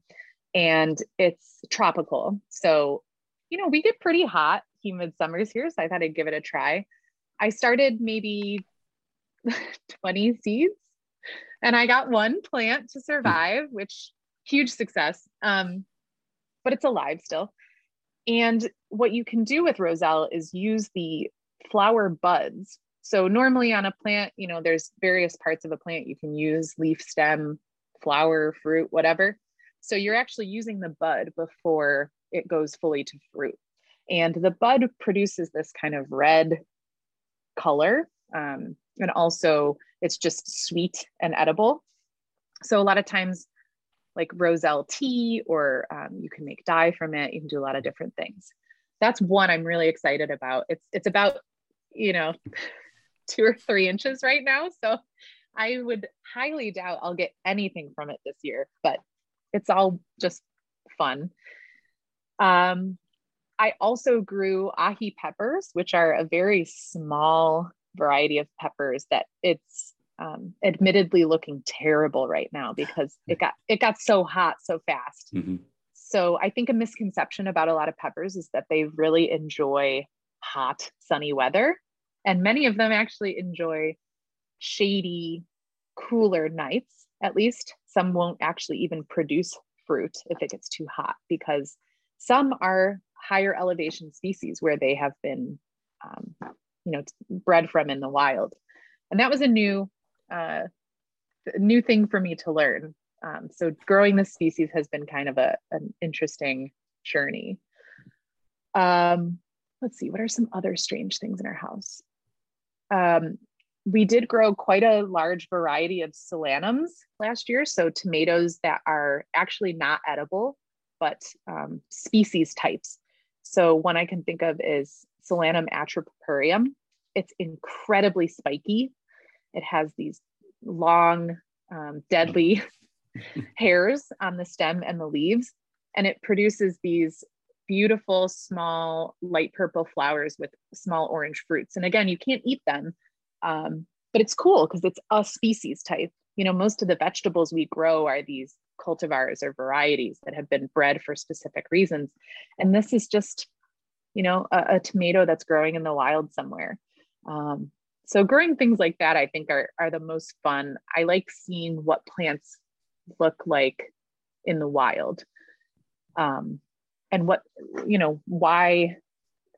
[SPEAKER 4] and it's tropical. So, you know, we get pretty hot, humid summers here. So I thought I'd give it a try. I started maybe 20 seeds and I got one plant to survive, which huge success. Um, but it's alive still. And what you can do with Roselle is use the flower buds. So normally on a plant, you know, there's various parts of a plant you can use leaf, stem, flower, fruit, whatever. So you're actually using the bud before it goes fully to fruit. And the bud produces this kind of red color. Um, and also it's just sweet and edible. So a lot of times like roselle tea or um, you can make dye from it you can do a lot of different things. That's one i'm really excited about. It's it's about you know two or three inches right now so i would highly doubt i'll get anything from it this year but it's all just fun. Um, i also grew aji peppers which are a very small variety of peppers that it's um, admittedly looking terrible right now because it got it got so hot so fast. Mm-hmm. So I think a misconception about a lot of peppers is that they really enjoy hot, sunny weather, and many of them actually enjoy shady, cooler nights. At least some won't actually even produce fruit if it gets too hot because some are higher elevation species where they have been um, you know bred from in the wild and that was a new uh, new thing for me to learn. Um, so growing this species has been kind of a, an interesting journey. Um, let's see, what are some other strange things in our house? Um, we did grow quite a large variety of solanums last year. So tomatoes that are actually not edible, but um, species types. So one I can think of is Solanum atropurpureum. It's incredibly spiky it has these long, um, deadly hairs on the stem and the leaves. And it produces these beautiful, small, light purple flowers with small orange fruits. And again, you can't eat them, um, but it's cool because it's a species type. You know, most of the vegetables we grow are these cultivars or varieties that have been bred for specific reasons. And this is just, you know, a, a tomato that's growing in the wild somewhere. Um, so growing things like that, I think are, are the most fun. I like seeing what plants look like in the wild. Um, and what, you know, why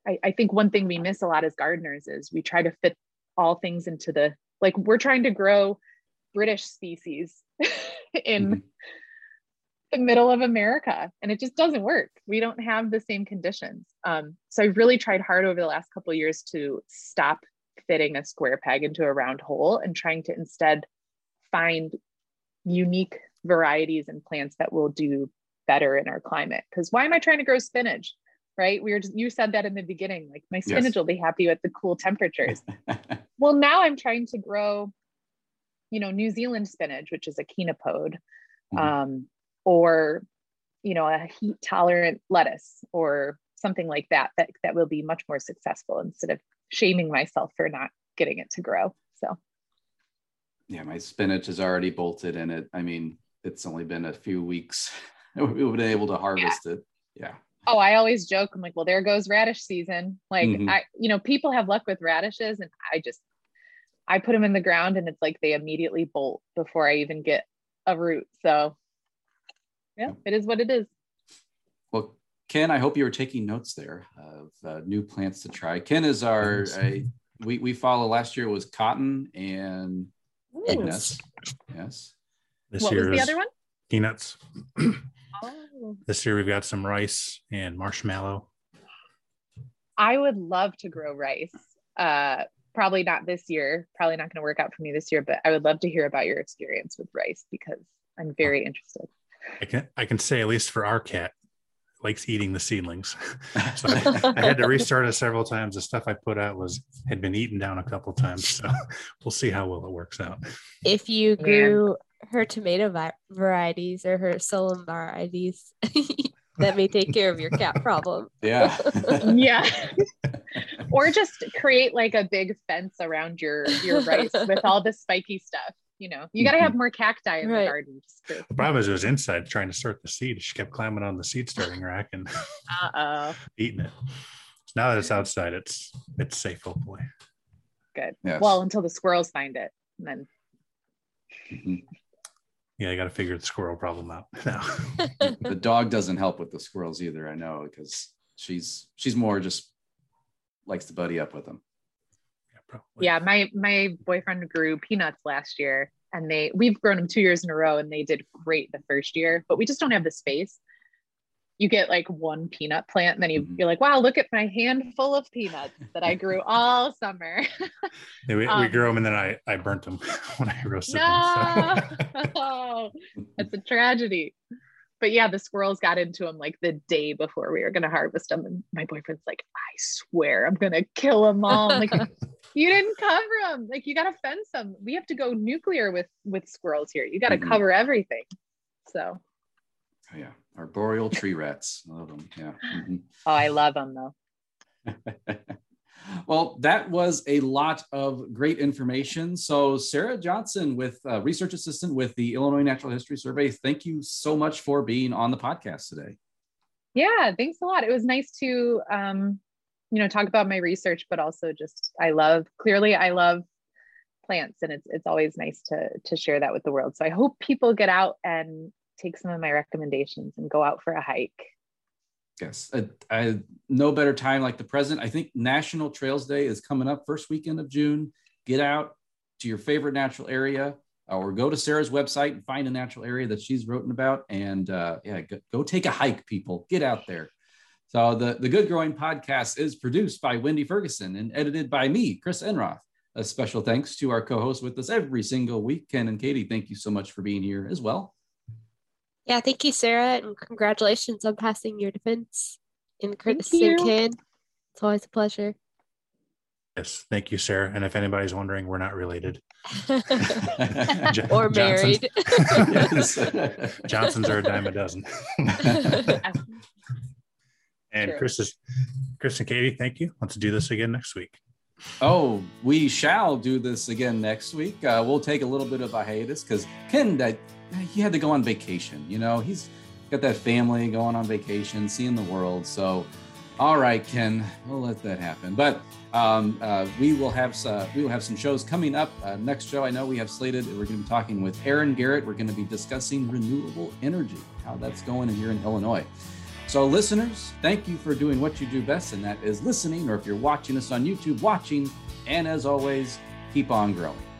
[SPEAKER 4] I, I think one thing we miss a lot as gardeners is we try to fit all things into the, like we're trying to grow British species in mm-hmm the middle of America and it just doesn't work. We don't have the same conditions. Um, so I've really tried hard over the last couple of years to stop fitting a square peg into a round hole and trying to instead find unique varieties and plants that will do better in our climate. Because why am I trying to grow spinach? Right? We were just, you said that in the beginning, like my spinach yes. will be happy with the cool temperatures. well, now I'm trying to grow, you know, New Zealand spinach, which is a chenopod. Mm-hmm. Um, or you know a heat tolerant lettuce or something like that that that will be much more successful instead of shaming myself for not getting it to grow. So.
[SPEAKER 1] Yeah my spinach is already bolted in it. I mean it's only been a few weeks. We've been able to harvest yeah. it. Yeah.
[SPEAKER 4] Oh i always joke. I'm like well there goes radish season. Like mm-hmm. i you know people have luck with radishes and i just i put them in the ground and it's like they immediately bolt before i even get a root. So yeah, it is what it is.
[SPEAKER 1] Well, Ken, I hope you were taking notes there of uh, new plants to try. Ken is our a, we we follow. Last year was cotton and peanuts. Yes.
[SPEAKER 4] This what year was the other one?
[SPEAKER 3] Peanuts. oh. This year we've got some rice and marshmallow.
[SPEAKER 4] I would love to grow rice. Uh, probably not this year. Probably not going to work out for me this year, but I would love to hear about your experience with rice because I'm very interested.
[SPEAKER 3] I can I can say at least for our cat likes eating the seedlings. so I, I, had to restart it several times. The stuff I put out was had been eaten down a couple times. So we'll see how well it works out.
[SPEAKER 2] If you grew her tomato vi- varieties or her solanum varieties, that may take care of your cat problem.
[SPEAKER 1] Yeah.
[SPEAKER 4] yeah. or just create like a big fence around your your rice with all the spiky stuff you know, you got to have mm-hmm. more cacti in right. the garden.
[SPEAKER 3] The problem is it was inside trying to sort the seed. She kept climbing on the seed starting rack and eating it. So now that it's outside, it's it's safe, hopefully.
[SPEAKER 4] Good. Yes. Well, until the squirrels find it, and then.
[SPEAKER 3] Mm-hmm. Yeah, you got to figure the squirrel problem out now.
[SPEAKER 1] the dog doesn't help with the squirrels either. I know because she's she's more just likes to buddy up with them
[SPEAKER 4] probably. Yeah, my my boyfriend grew peanuts last year, and they we've grown them two years in a row, and they did great the first year, but we just don't have the space. You get like one peanut plant, and then you, mm-hmm. you're like, wow, look at my handful of peanuts that I grew all summer.
[SPEAKER 3] yeah, we, um, we grew them, and then I I burnt them when I roasted no!
[SPEAKER 4] them. So. it's a tragedy but yeah, the squirrels got into them like the day before we were going to harvest them. And my boyfriend's like, I swear I'm going to kill them all. I'm like, you didn't cover them. Like you got to fence them. We have to go nuclear with, with squirrels here. You got to mm-hmm. cover everything. So.
[SPEAKER 1] Oh, yeah. Arboreal tree rats. I love them. Yeah. Mm-hmm.
[SPEAKER 4] Oh, I love them though.
[SPEAKER 1] Well, that was a lot of great information. So, Sara Johnson, with uh, research assistant with the Illinois Natural History Survey, thank you so much for being on the podcast today.
[SPEAKER 4] Yeah, thanks a lot. It was nice to, um, you know, talk about my research, but also just I love. Clearly, I love plants, and it's it's always nice to to share that with the world. So I hope people get out and take some of my recommendations and go out for a hike
[SPEAKER 1] Yes, I, I, no better time like the present. I think National Trails Day is coming up first weekend of June. Get out to your favorite natural area, uh, or go to Sara's website and find a natural area that she's written about, and uh, yeah, go, go take a hike. People, get out there. So the the Good Growing podcast is produced by Wendy Ferguson and edited by me, Chris Enroth. A special thanks to our co-hosts with us every single week, Ken and Katie. Thank you so much for being here as well.
[SPEAKER 2] Yeah, thank you, Sara, and congratulations on passing your defense in Chris and Ken. It's always a pleasure.
[SPEAKER 3] Yes, thank you, Sara. And if anybody's wondering, we're not related. Jo-
[SPEAKER 2] or married.
[SPEAKER 1] Yes.
[SPEAKER 3] Johnsons are a dime a dozen. and
[SPEAKER 4] True.
[SPEAKER 3] Chris is Chris and Katie, thank you. Let's do this again next week.
[SPEAKER 1] Oh, we shall do this again next week. Uh, we'll take a little bit of a hiatus because Ken, he had to go on vacation. You know, he's got that family going on vacation, seeing the world. So, all right, Ken, we'll let that happen. But um, uh, we will have uh, we will have some shows coming up. Uh, next show, I know we have slated. We're going to be talking with Aaron Garrett. We're going to be discussing renewable energy, how that's going here in Illinois. So, listeners, thank you for doing what you do best, and that is listening, or if you're watching us on YouTube, watching. And as always, keep on growing.